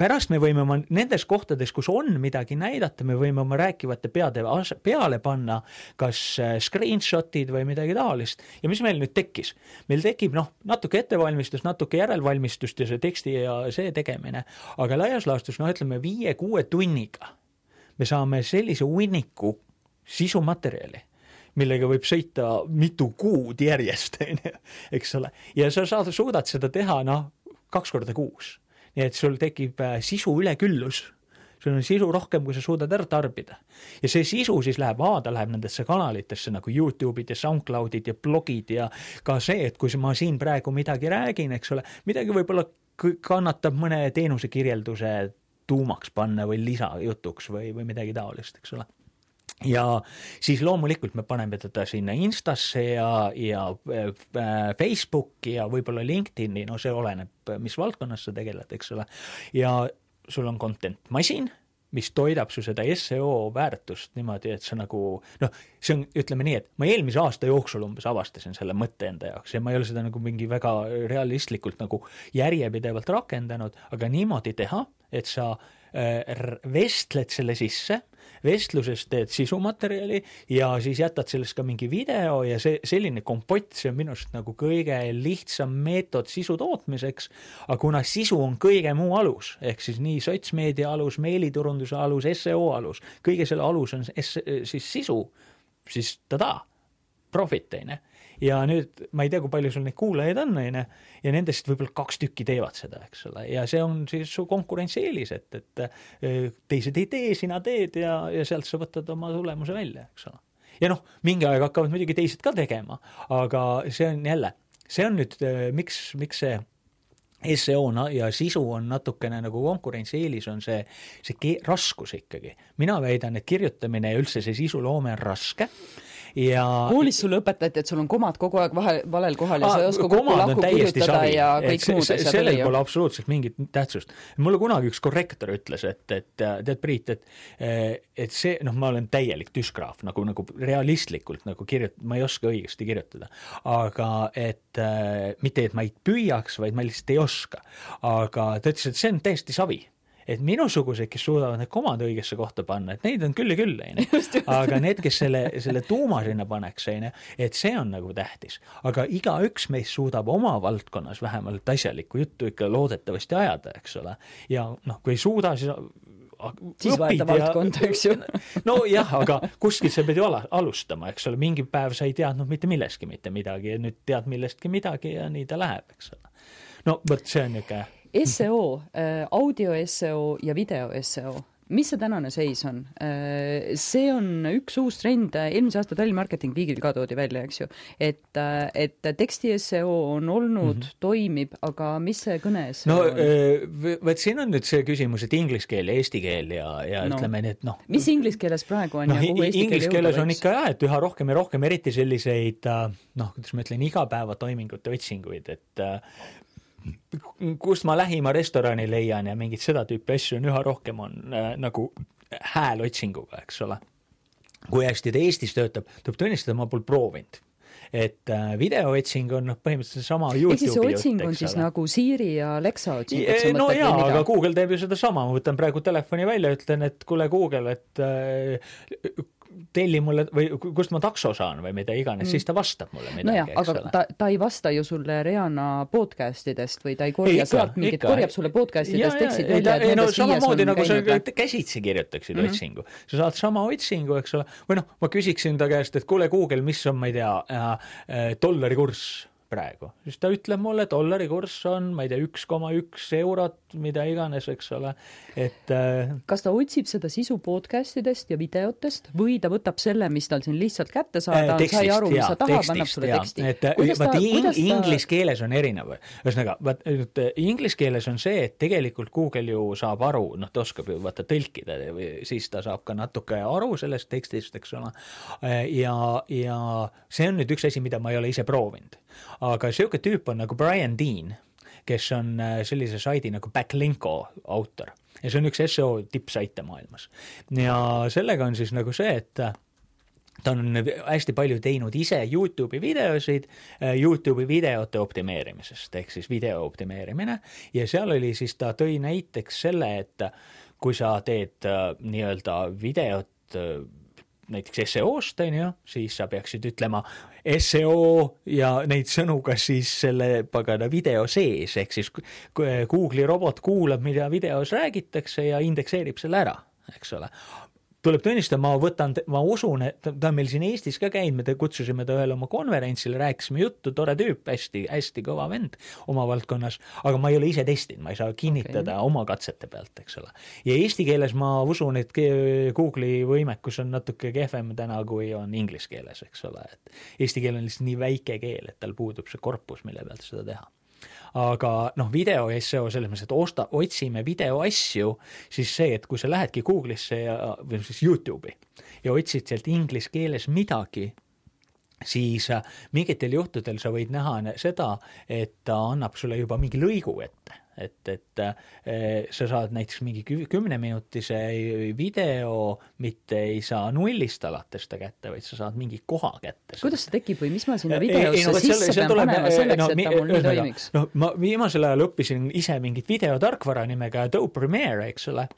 pärast me võime oma nendes kohtades, kus on midagi näidata, me võime oma rääkivate peade peale panna kas äh, screenshot'id või midagi taolist. Ja mis meil nüüd tekkis? meil tekib noh, natuke ettevalmistus, natuke järelvalmistust ja see teksti ja see tegemine, aga laias laastus noh, ütleme viie-kuue tunniga me saame sellise hunniku sisumaterjali millega võib sõita mitu kuud järjest, onju, eks ole, ja sa saad, suudad seda teha noh, kaks korda kuus nii et sul tekib äh, sisu üleküllus, sul on sisu rohkem, kui sa suudad ära tarbida. ja see sisu siis läheb, A ta läheb nendesse kanalitesse nagu Youtube'id ja SoundCloud'id ja blogid ja ka see, et kui ma siin praegu midagi räägin, eks ole, midagi võib-olla kannatab mõne teenuse kirjelduse tuumaks panna või lisajutuks või, või midagi taolist, eks ole ja siis loomulikult me paneme teda sinna Instasse ja, ja äh, Facebooki ja võib-olla LinkedIni, no see oleneb, mis valdkonnas sa tegeled, eks ole. ja sul on content masin, mis toidab su seda seo väärtust niimoodi, et sa nagu noh, see on, ütleme nii, et ma eelmise aasta jooksul umbes avastasin selle mõtte enda jaoks ja ma ei ole seda nagu mingi väga realistlikult nagu järjepidevalt rakendanud, aga niimoodi teha, et sa äh, vestled selle sisse, vestluses teed sisumaterjali ja siis jätad sellest ka mingi video ja see selline kompott, see on minu arust nagu kõige lihtsam meetod sisu tootmiseks, aga kuna sisu on kõige muu alus, ehk siis nii sotsmeedia alus, meiliturunduse alus, seo alus, kõige selle alus on siis sisu, siis tada, profit, on ju. Ja nüüd ma ei tea, kui palju sul neid kuulajaid on, on ju, ja nendest võib-olla kaks tükki teevad seda, eks ole, ja see on siis su konkurentsieelis, et, et eh, teised ei tee, sina teed ja, ja sealt sa võtad oma tulemuse välja, eks ole. ja noh, mingi aeg hakkavad muidugi teised ka tegema, aga see on jälle, see on nüüd, miks, miks see seo ja sisu on natukene nagu konkurentsieelis, on see, see raskus ikkagi. mina väidan, et kirjutamine ja üldse see sisuloome on raske ja koolis sulle õpetati, et sul on komad kogu aeg vahe, valel kohal ja Aa, sa ei oska kokku täiesti kirjutada savi. ja kõik see- muud see- asjad sellel pole. absoluutselt mingit tähtsust. mulle kunagi üks korrektor ütles, et, et tead, Priit, et et see, noh, ma olen täielik düsgraaf nagu, nagu realistlikult nagu kirjut-, ma ei oska õigesti kirjutada. aga et äh, mitte, et ma ei püüaks, vaid ma lihtsalt ei oska. aga ta ütles, et see on täiesti savi et minusugused, kes suudavad need komad õigesse kohta panna, et neid on küll ja küll, onju. aga need, kes selle, selle tuuma sinna paneks, onju, et see on nagu tähtis. aga igaüks meist suudab oma valdkonnas vähemalt asjalikku juttu ikka loodetavasti ajada, eks ole. ja noh, kui ei suuda, siis siis vaata valdkonda, eks ju. nojah, aga kuskilt sa pead ju ala, alustama, eks ole, mingi päev sa ei teadnud mitte millestki mitte midagi ja nüüd tead millestki midagi ja nii ta läheb, eks ole. no vot, see on niisugune seo äh,, audio seo ja video seo mis see tänane seis on? Äh, see on üks uus trend, eelmise aasta Tallinn Marketing Weekil ka toodi välja, eks ju, et, äh, et teksti seo on olnud mm, -hmm. toimib, aga mis see kõne seo no, on? Äh, vot siin on nüüd see küsimus, et inglise keel ja eesti keel ja, ja no. ütleme nii, et noh. mis inglise keeles praegu on no, ja kuhu eesti keel võiks? on ikka jah, et üha rohkem ja rohkem, eriti selliseid noh, kuidas ma ütlen, igapäevatoimingute otsinguid, et kust ma lähima restorani leian ja mingit seda tüüpi asju on üha rohkem, on äh, nagu häälotsinguga, eks ole. kui hästi ta Eestis töötab, tuleb tunnistada, ma pole proovinud et äh, videootsing on noh, põhimõtteliselt sama Youtube'i jutt, see otsing on siis ole. nagu Siri ja Alexa otsing? no jaa, aga Google teeb ju sedasama, ma võtan praegu telefoni välja, ütlen, et kuule Google, et äh, telli mulle või kust ma takso saan või mida iganes mm., siis ta vastab mulle midagi, nojah, aga ole. ta, ta ei vasta ju sulle Rihanna podcast idest või ta ei korja sealt mingit, korjab sulle podcast idest tekstid välja, nendes no, on nagu käinud või? käsitsi kirjutaksid mm -hmm. otsingu. sa saad sama otsingu, eks ole, või noh, ma küsiksin ta käest, et kuule Google, mis on, ma ei tea äh,, äh, dollari kurss praegu, siis ta ütleb mulle, dollari kurss on, ma ei tea, üks koma üks eurot, mida iganes, eks ole, et äh, kas ta otsib seda sisu podcast idest ja videotest või ta võtab selle, mis tal siin lihtsalt kätte saada äh,, sai aru, mis ta tahab, annab sulle teksti? et vaat in, ta... inglise keeles on erinev, ühesõnaga, vaat nüüd inglise keeles on see, et tegelikult Google ju saab aru, noh, ta oskab ju vaata tõlkida või siis ta saab ka natuke aru sellest tekstist, eks ole, ja, ja see on nüüd üks asi, mida ma ei ole ise proovinud aga niisugune tüüp on nagu Brian Dean, kes on äh, sellise saidi nagu Backlinko autor ja see on üks seo tippsaite maailmas. ja sellega on siis nagu see, et äh, ta on hästi palju teinud ise Youtube'i videosid äh, Youtube'i videote optimeerimisest ehk siis video optimeerimine ja seal oli siis, ta tõi näiteks selle, et kui sa teed nii-öelda videot näiteks SEO-st, on ju, siis sa peaksid ütlema seo ja neid sõnu kas siis selle pagana video sees, ehk siis Google'i robot kuulab, mida videos räägitakse ja indekseerib selle ära, eks ole tuleb tunnistada, ma võtan, ma usun, et ta on meil siin Eestis ka käinud, me kutsusime ta ühele oma konverentsile, rääkisime juttu, tore tüüp, hästi, hästi kõva vend oma valdkonnas, aga ma ei ole ise testinud, ma ei saa kinnitada okay. oma katsete pealt, eks ole. ja eesti keeles ma usun, et Google'i võimekus on natuke kehvem täna, kui on inglise keeles, eks ole, et eesti keel on lihtsalt nii väike keel, et tal puudub see korpus, mille pealt seda teha aga noh, video seo selles mõttes, et osta, otsime videoasju, siis see, et kui sa lähedki Google'isse ja, või siis Youtube'i ja otsid sealt inglise keeles midagi, siis äh, mingitel juhtudel sa võid näha seda, et ta annab sulle juba mingi lõigu ette et, et äh, sa saad näiteks mingi kümneminutise video, mitte ei saa nullist alates ta kätte, vaid sa saad mingi koha kätte. kuidas see tekib või mis ma sinna videosse ei, no, sisse selle, pean tuleb, panema selleks no,, et ta mul nii toimiks? noh, ma viimasel ajal õppisin ise mingit videotarkvara nimega Adobe Premiere, eks ole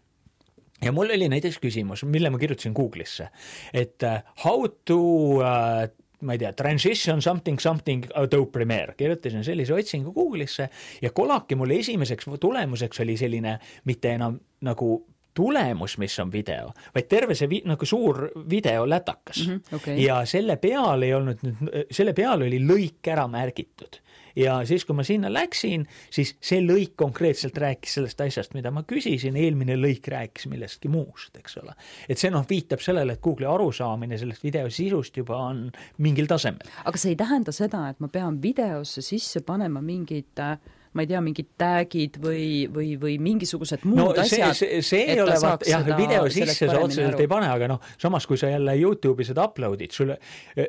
ja mul oli näiteks küsimus, mille ma kirjutasin Google'isse, et how to uh, ma ei tea, transition something something Adobe Premiere, kirjutasin sellise otsingu Google'isse ja kolaki mulle esimeseks tulemuseks oli selline mitte enam nagu tulemus, mis on video, vaid terve see vi-, nagu suur videolätakas mm. -hmm, okay. ja selle peal ei olnud nüüd, selle peal oli lõik ära märgitud ja siis, kui ma sinna läksin, siis see lõik konkreetselt rääkis sellest asjast, mida ma küsisin, eelmine lõik rääkis millestki muust, eks ole. et see noh, viitab sellele, et Google'i arusaamine sellest video sisust juba on mingil tasemel. aga see ei tähenda seda, et ma pean videosse sisse panema mingid äh ma ei tea, mingid tag'id või, või, või mingisugused muud no, see, asjad. see, see ei ole vaata, jah, video sisse sa otseselt ei pane, aga noh, samas kui sa jälle Youtube'i seda upload'id, sulle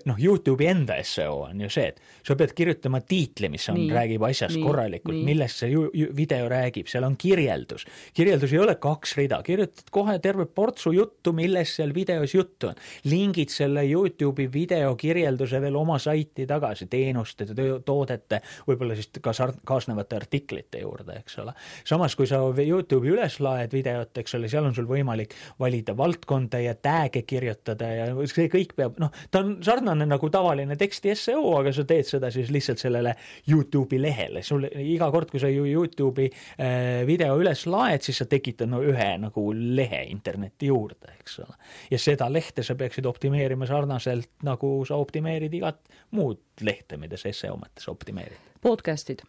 noh, Youtube'i enda seo on ju see, et sa pead kirjutama tiitli, mis on, räägib asjast nii, korralikult, millest see ju, ju, video räägib, seal on kirjeldus. kirjeldus ei ole kaks rida, kirjutad kohe terve portsu juttu, millest seal videos juttu on. lingid selle Youtube'i video kirjelduse veel oma saiti tagasi, teenuste, toodete, võib-olla siis ka kaasnevate erinevate artiklite juurde, eks ole. samas, kui sa Youtube'i üles laed videot, eks ole, seal on sul võimalik valida valdkonda ja tag'e kirjutada ja see kõik peab, noh, ta on sarnane nagu tavaline teksti seo, aga sa teed seda siis lihtsalt sellele Youtube'i lehele, sul iga kord, kui sa Youtube'i äh, video üles laed, siis sa tekitad no ühe nagu lehe interneti juurde, eks ole. ja seda lehte sa peaksid optimeerima sarnaselt, nagu sa optimeerid igat muud lehte, mida sa seo mõttes optimeerid. podcast'id,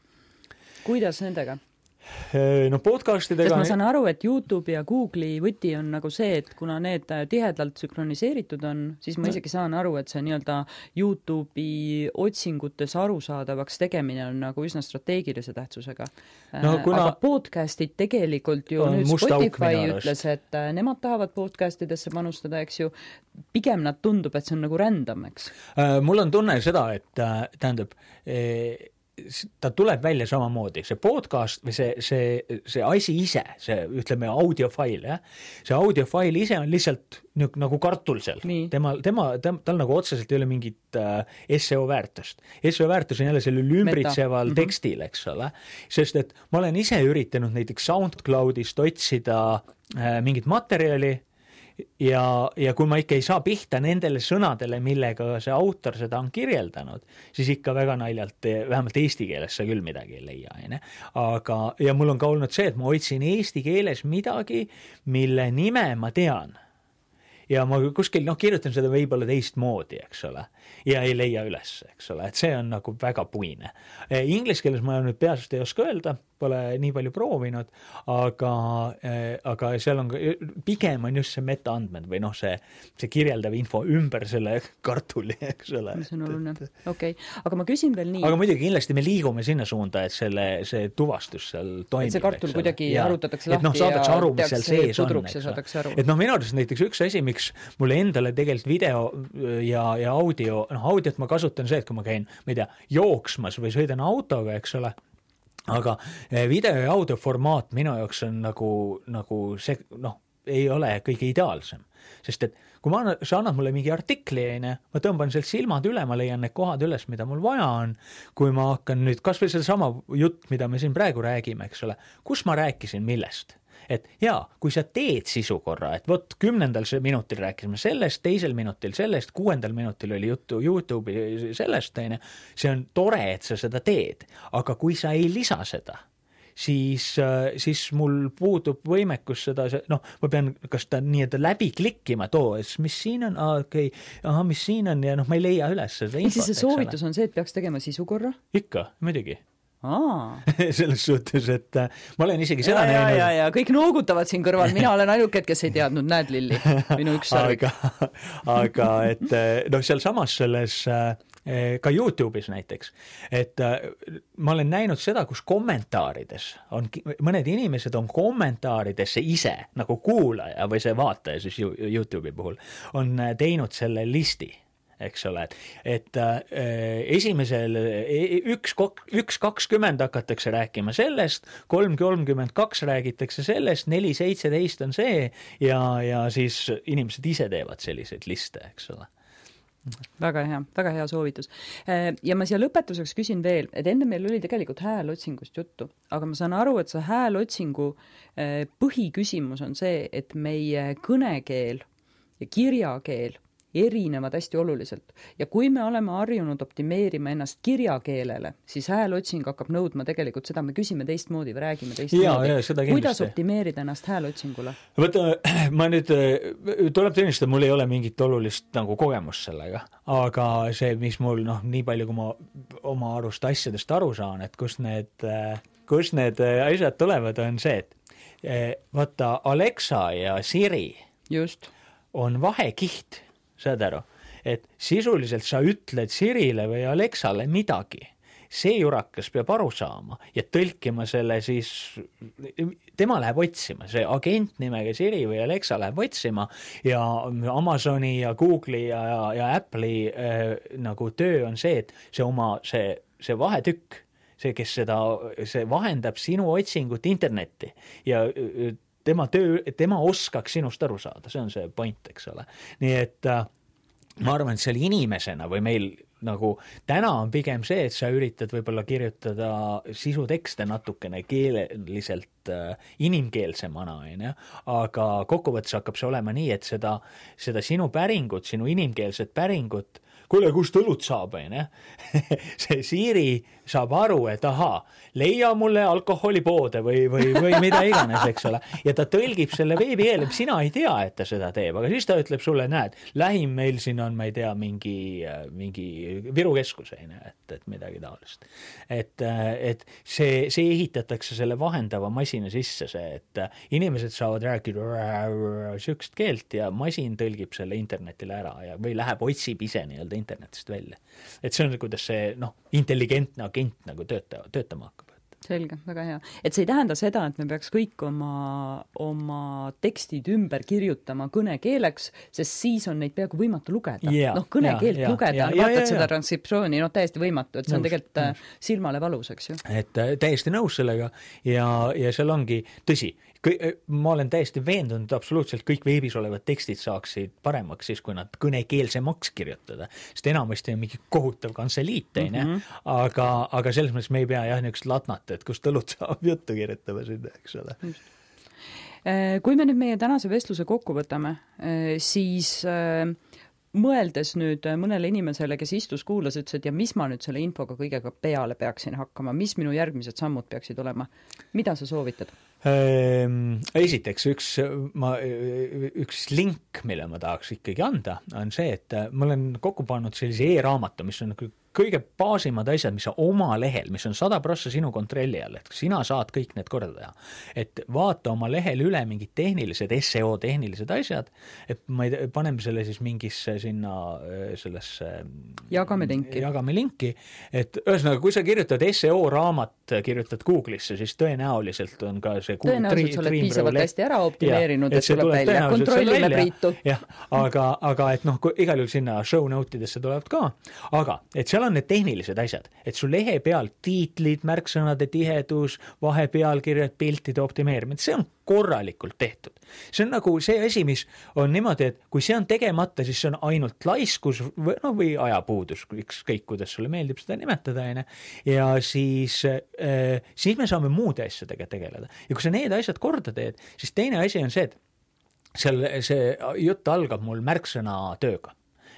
kuidas nendega? Äh, no podcast idega sest ma saan aru, et Youtube'i ja Google'i võti on nagu see, et kuna need tihedalt sünkroniseeritud on, siis ma isegi saan aru, et see nii-öelda Youtube'i otsingutes arusaadavaks tegemine on nagu üsna strateegilise tähtsusega no,. Kuna... aga podcast'id tegelikult ju nüüd Spotify ütles, et äh, nemad tahavad podcast idesse panustada, eks ju, pigem nad tundub, et see on nagu random, eks äh,? mul on tunne seda, et äh, tähendab äh, ta tuleb välja samamoodi, see podcast või see, see, see asi ise, see ütleme audiofail, jah, see audiofail ise on lihtsalt niisugune nagu kartul seal. tema, tema, tema, tal nagu otseselt ei ole mingit äh, seo väärtust. seo väärtus on jälle sellel ümbritseval Meta. Mhm. tekstil, eks ole, sest et ma olen ise üritanud näiteks SoundCloudist otsida äh, mingit materjali ja, ja kui ma ikka ei saa pihta nendele sõnadele, millega see autor seda on kirjeldanud, siis ikka väga naljalt, vähemalt eesti keeles sa küll midagi ei leia, on ju. aga, ja mul on ka olnud see, et ma otsin eesti keeles midagi, mille nime ma tean ja ma kuskil noh, kirjutan seda võib-olla teistmoodi, eks ole, ja ei leia üles, eks ole, et see on nagu väga puine. Inglise keeles ma nüüd peast ei oska öelda pole nii palju proovinud, aga, eh, aga seal on, pigem on just see metaandmed või noh, see, see kirjeldav info ümber selle kartuli, eks ole. see on oluline, okei okay., aga ma küsin veel nii. aga muidugi kindlasti me liigume sinna suunda, et selle, see tuvastus seal toimib. see kartul kuidagi ja. arutatakse lahti et noh, saadakse aru, mis seal sees on, eks ole. et noh, minu arust näiteks üks asi, miks mulle endale tegelikult video ja, ja audio, noh, audiot ma kasutan see, et kui ma käin, ma ei tea, jooksmas või sõidan autoga, eks ole aga eh, video ja audio formaat minu jaoks on nagu, nagu see noh, ei ole kõige ideaalsem, sest et kui ma, sa annad mulle mingi artikli, onju, ma tõmban sealt silmad üle, ma leian need kohad üles, mida mul vaja on. kui ma hakkan nüüd kasvõi sedasama jutt, mida me siin praegu räägime, eks ole, kus ma rääkisin millest et jaa, kui sa teed sisu korra, et vot kümnendal minutil rääkisime sellest, teisel minutil sellest, kuuendal minutil oli juttu Youtube'i sellest, onju, see on tore, et sa seda teed, aga kui sa ei lisa seda siis, siis mul puudub võimekus seda, noh, ma pean kas ta nii-öelda läbi klikkima, et oo, mis siin on, aa okei okay., ahah, mis siin on ja noh, ma ei leia üles seda infot. ehk siis see soovitus on see, et peaks tegema sisu korra? ikka, muidugi selles suhtes, et äh, ma olen isegi seda ja, näinud. ja, ja kõik noogutavad siin kõrval, mina olen ainukene, kes ei teadnud, näed, Lilli, minu üks sarvik. aga, aga et äh, noh, sealsamas selles äh, ka Youtube'is näiteks, et ma olen näinud seda, kus kommentaarides on, mõned inimesed on kommentaaridesse ise nagu kuulaja või see vaataja siis Youtube'i puhul on teinud selle listi eks ole, et, et äh, esimesel e, üks, üks kakskümmend hakatakse rääkima sellest, kolm kolmkümmend kaks räägitakse sellest, neli seitseteist on see ja, ja siis inimesed ise teevad selliseid liste, eks ole väga hea, väga hea soovitus. Äh, ja ma siia lõpetuseks küsin veel, et enne meil oli tegelikult häälotsingust juttu, aga ma saan aru, et see häälotsingu äh, põhiküsimus on see, et meie kõnekeel ja kirjakeel erinevad hästi oluliselt. ja kui me oleme harjunud optimeerima ennast kirjakeelele, siis häälotsing hakkab nõudma tegelikult seda, me küsime teistmoodi või räägime teistmoodi. kuidas optimeerida ennast häälotsingule? vaata, ma nüüd, tuleb tunnistada, mul ei ole mingit olulist nagu kogemust sellega, aga see, mis mul noh, nii palju, kui ma oma arust asjadest aru saan, et kust need, kust need asjad tulevad, on see, et vaata, Alexa ja Siri just on vahekiht saad aru, et sisuliselt sa ütled Sirile või Alexale midagi, see jurakas peab aru saama ja tõlkima selle siis, tema läheb otsima, see agent nimega Siri või Alexa läheb otsima ja Amazoni ja Google'i ja, ja, ja Apple'i äh, nagu töö on see, et see oma, see, see vahetükk, see, kes seda, see vahendab sinu otsingut internetti ja tema töö, tema oskaks sinust aru saada, see on see point, eks ole. nii et äh, ma arvan, et seal inimesena või meil nagu täna on pigem see, et sa üritad võib-olla kirjutada sisutekste natukene keeleliselt äh, inimkeelsemana, on ju, aga kokkuvõttes hakkab see olema nii, et seda, seda sinu päringut, sinu inimkeelset päringut kuule, kust õlut saab, onju. see Siiri saab aru, et ahaa, leia mulle alkoholipoode või, või, või mida iganes, eks ole. ja ta tõlgib selle veebikeele, sina ei tea, et ta seda teeb, aga siis ta ütleb sulle, näed, lähim meil siin on, ma ei tea, mingi, mingi Viru keskus, onju, et, et midagi taolist. et, et see, see ehitatakse selle vahendava masina sisse, see, et inimesed saavad rääkida siukest keelt ja masin tõlgib selle internetile ära ja, või läheb, otsib ise nii-öelda internetist välja. et see on, kuidas see noh, intelligentne agent nagu tööta, töötama hakkab selge, väga hea. et see ei tähenda seda, et me peaks kõik oma, oma tekstid ümber kirjutama kõnekeeleks, sest siis on neid peaaegu võimatu lugeda yeah,. noh, kõnekeelt yeah, lugeda yeah,, vaatad yeah, seda transkriptsiooni, noh, täiesti võimatu, et see on tegelikult äh, nõus. silmale valus, eks ju. et äh, täiesti nõus sellega ja, ja seal ongi, tõsi, ma olen täiesti veendunud, absoluutselt kõik veebis olevad tekstid saaksid paremaks siis, kui nad kõnekeelsemaks kirjutada, sest enamasti on mingi kohutav kantseliit, on ju, mhm. aga, aga selles mõttes me ei pea jah, niisugust latnat, et kust õlut saab juttu kirjutama sinna, eks ole. Äh, kui me nüüd meie tänase vestluse kokku võtame, äh, siis mõeldes nüüd mõnele inimesele, kes istus, kuulas, ütles, et ja mis ma nüüd selle infoga kõigega peale peaksin hakkama, mis minu järgmised sammud peaksid olema, mida sa soovitad? Ehm, esiteks üks, ma, üks link, mille ma tahaks ikkagi anda, on see, et ma olen kokku pannud sellise e-raamatu, mis on nagu kõige baasimad asjad, mis sa oma lehel, mis on sada prossa sinu kontrolli all, et sina saad kõik need korda teha. et vaata oma lehel üle mingid tehnilised, seo tehnilised asjad, et ma ei tea, paneme selle siis mingisse sinna sellesse jagame linki. jagame linki, et ühesõnaga, kui sa kirjutad seo raamat, kirjutad Google'isse, siis tõenäoliselt on ka see tõenäoliselt sa oled piisavalt hästi ära optimeerinud, et tuleb välja, kontrollime Priitu. jah, aga, aga et noh, igal juhul sinna show note idesse tulevad ka, aga et seal on need tehnilised asjad, et su lehe peal tiitlid, märksõnade tihedus, vahepealkirjad, piltide optimeerimine, see on korralikult tehtud. see on nagu see asi, mis on niimoodi, et kui see on tegemata, siis see on ainult laiskus või noh, või ajapuudus, ükskõik kuidas sulle meeldib seda nimetada, on ju. ja siis äh,, siis me saame muude asjadega tegeleda ja kui sa need asjad korda teed, siis teine asi on see, et seal see jutt algab mul märksõna tööga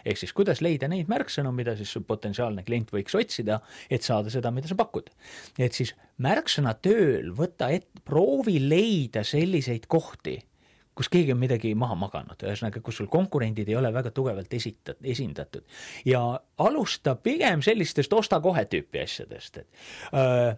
ehk siis kuidas leida neid märksõnu, mida siis su potentsiaalne klient võiks otsida, et saada seda, mida sa pakud. et siis märksõna tööl võta ette, proovi leida selliseid kohti, kus keegi on midagi maha maganud, ühesõnaga, kus sul konkurendid ei ole väga tugevalt esita-, esindatud. ja alusta pigem sellistest osta kohe tüüpi asjadest, et öö,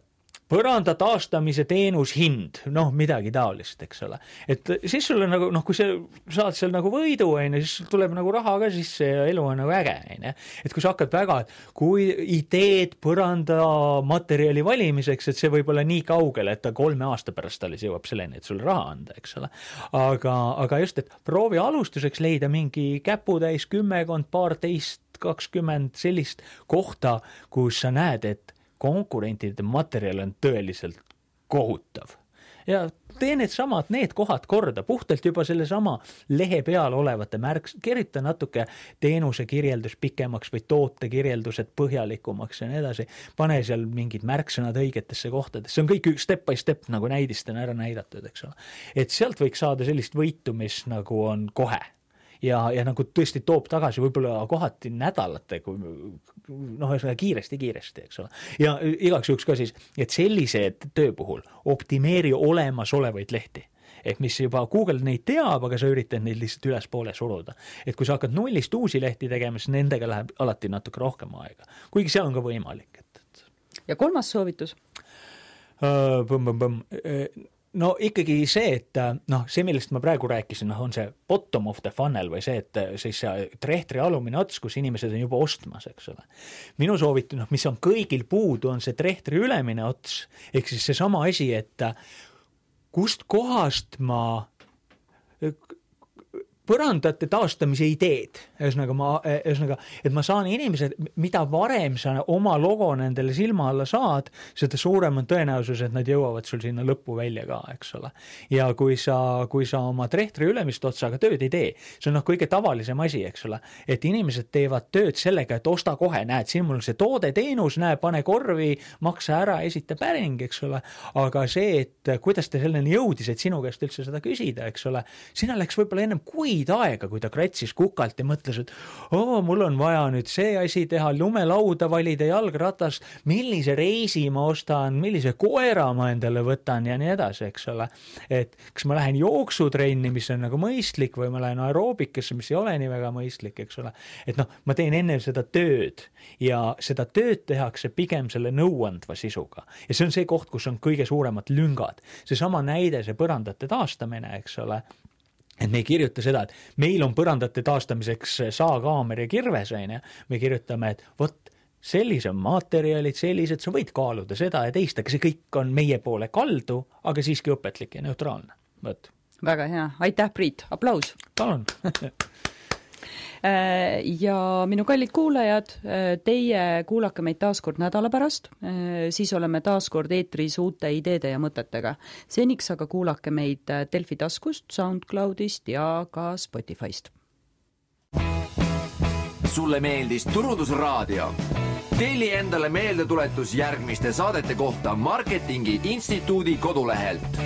põranda taastamise teenus hind, noh, midagi taolist, eks ole. et siis sul on nagu noh, kui sa saad seal nagu võidu, on ju, siis tuleb nagu raha ka sisse ja elu on nagu äge, on ju. et kui sa hakkad väga, kui ideed põrandamaterjali valimiseks, et see võib olla nii kaugel, et ta kolme aasta pärast alles jõuab selleni, et sulle raha anda, eks ole. aga, aga just, et proovi alustuseks leida mingi käputäis kümmekond, paarteist, kakskümmend sellist kohta, kus sa näed, et konkurentide materjal on tõeliselt kohutav ja tee needsamad, need kohad korda, puhtalt juba sellesama lehe peal olevate märks, kirjuta natuke teenuse kirjeldus pikemaks või toote kirjeldused põhjalikumaks ja nii edasi. pane seal mingid märksõnad õigetesse kohtadesse, see on kõik step by step nagu näidistena ära näidatud, eks ole. et sealt võiks saada sellist võitu, mis nagu on kohe ja, ja nagu tõesti toob tagasi võib-olla kohati nädalatega, noh, ühesõnaga kiiresti-kiiresti, eks ole. ja igaks juhuks ka siis, et sellise töö puhul optimeeri olemasolevaid lehti ehk mis juba Google neid teab, aga sa üritad neid lihtsalt ülespoole suruda. et kui sa hakkad nullist uusi lehti tegema, siis nendega läheb alati natuke rohkem aega, kuigi seal on ka võimalik, et, et. ja kolmas soovitus? Põmm-põmm-põmm no ikkagi see, et äh, noh, see, millest ma praegu rääkisin, noh, on see bottom of the funnel või see, et äh, siis see trehtri alumine ots, kus inimesed on juba ostmas, eks ole. minu soovitus, noh, mis on kõigil puudu, on see trehtri ülemine ots, ehk siis seesama asi, et äh, kust kohast ma põrandate taastamise ideed, ühesõnaga ma, ühesõnaga, et ma saan inimesed, mida varem sa oma logo nendele silma alla saad, seda suurem on tõenäosus, et nad jõuavad sul sinna lõppu välja ka, eks ole. ja kui sa, kui sa oma trehtri ülemist otsaga tööd ei tee, see on noh, kõige tavalisem asi, eks ole, et inimesed teevad tööd sellega, et osta kohe, näed, siin mul on see toode, teenus, näe, pane korvi, maksa ära, esita päring, eks ole, aga see, et kuidas ta selleni jõudis, et sinu käest üldse seda küsida, eks ole, sinna läks võib-olla ennem kuid aega, kui ta kratsis kukalt ja mõtles, et oo, mul on vaja nüüd see asi teha, lumelauda valida, jalgratas, millise reisi ma ostan, millise koera ma endale võtan ja nii edasi, eks ole. et kas ma lähen jooksutrenni, mis on nagu mõistlik, või ma lähen aeroobikasse, mis ei ole nii väga mõistlik, eks ole. et noh, ma teen enne seda tööd ja seda tööd tehakse pigem selle nõuandva sisuga ja see on see koht, kus on kõige suuremad lüngad. seesama näide, see põrandate taastamine, eks ole, et me ei kirjuta seda, et meil on põrandate taastamiseks saakaamer ja kirves, on ju, me kirjutame, et vot sellised materjalid, sellised, sa võid kaaluda seda ja teist, aga see kõik on meie poole kaldu, aga siiski õpetlik ja neutraalne, vot. väga hea, aitäh, Priit, aplaus! palun ja minu kallid kuulajad, äh, teie kuulake meid taas kord nädala pärast, äh, siis oleme taas kord eetris uute ideede ja mõtetega. seniks aga kuulake meid Delfi taskust, SoundCloudist ja ka Spotify'st. sulle meeldis Turundusraadio? telli endale meeldetuletus järgmiste saadete kohta Marketingi Instituudi kodulehelt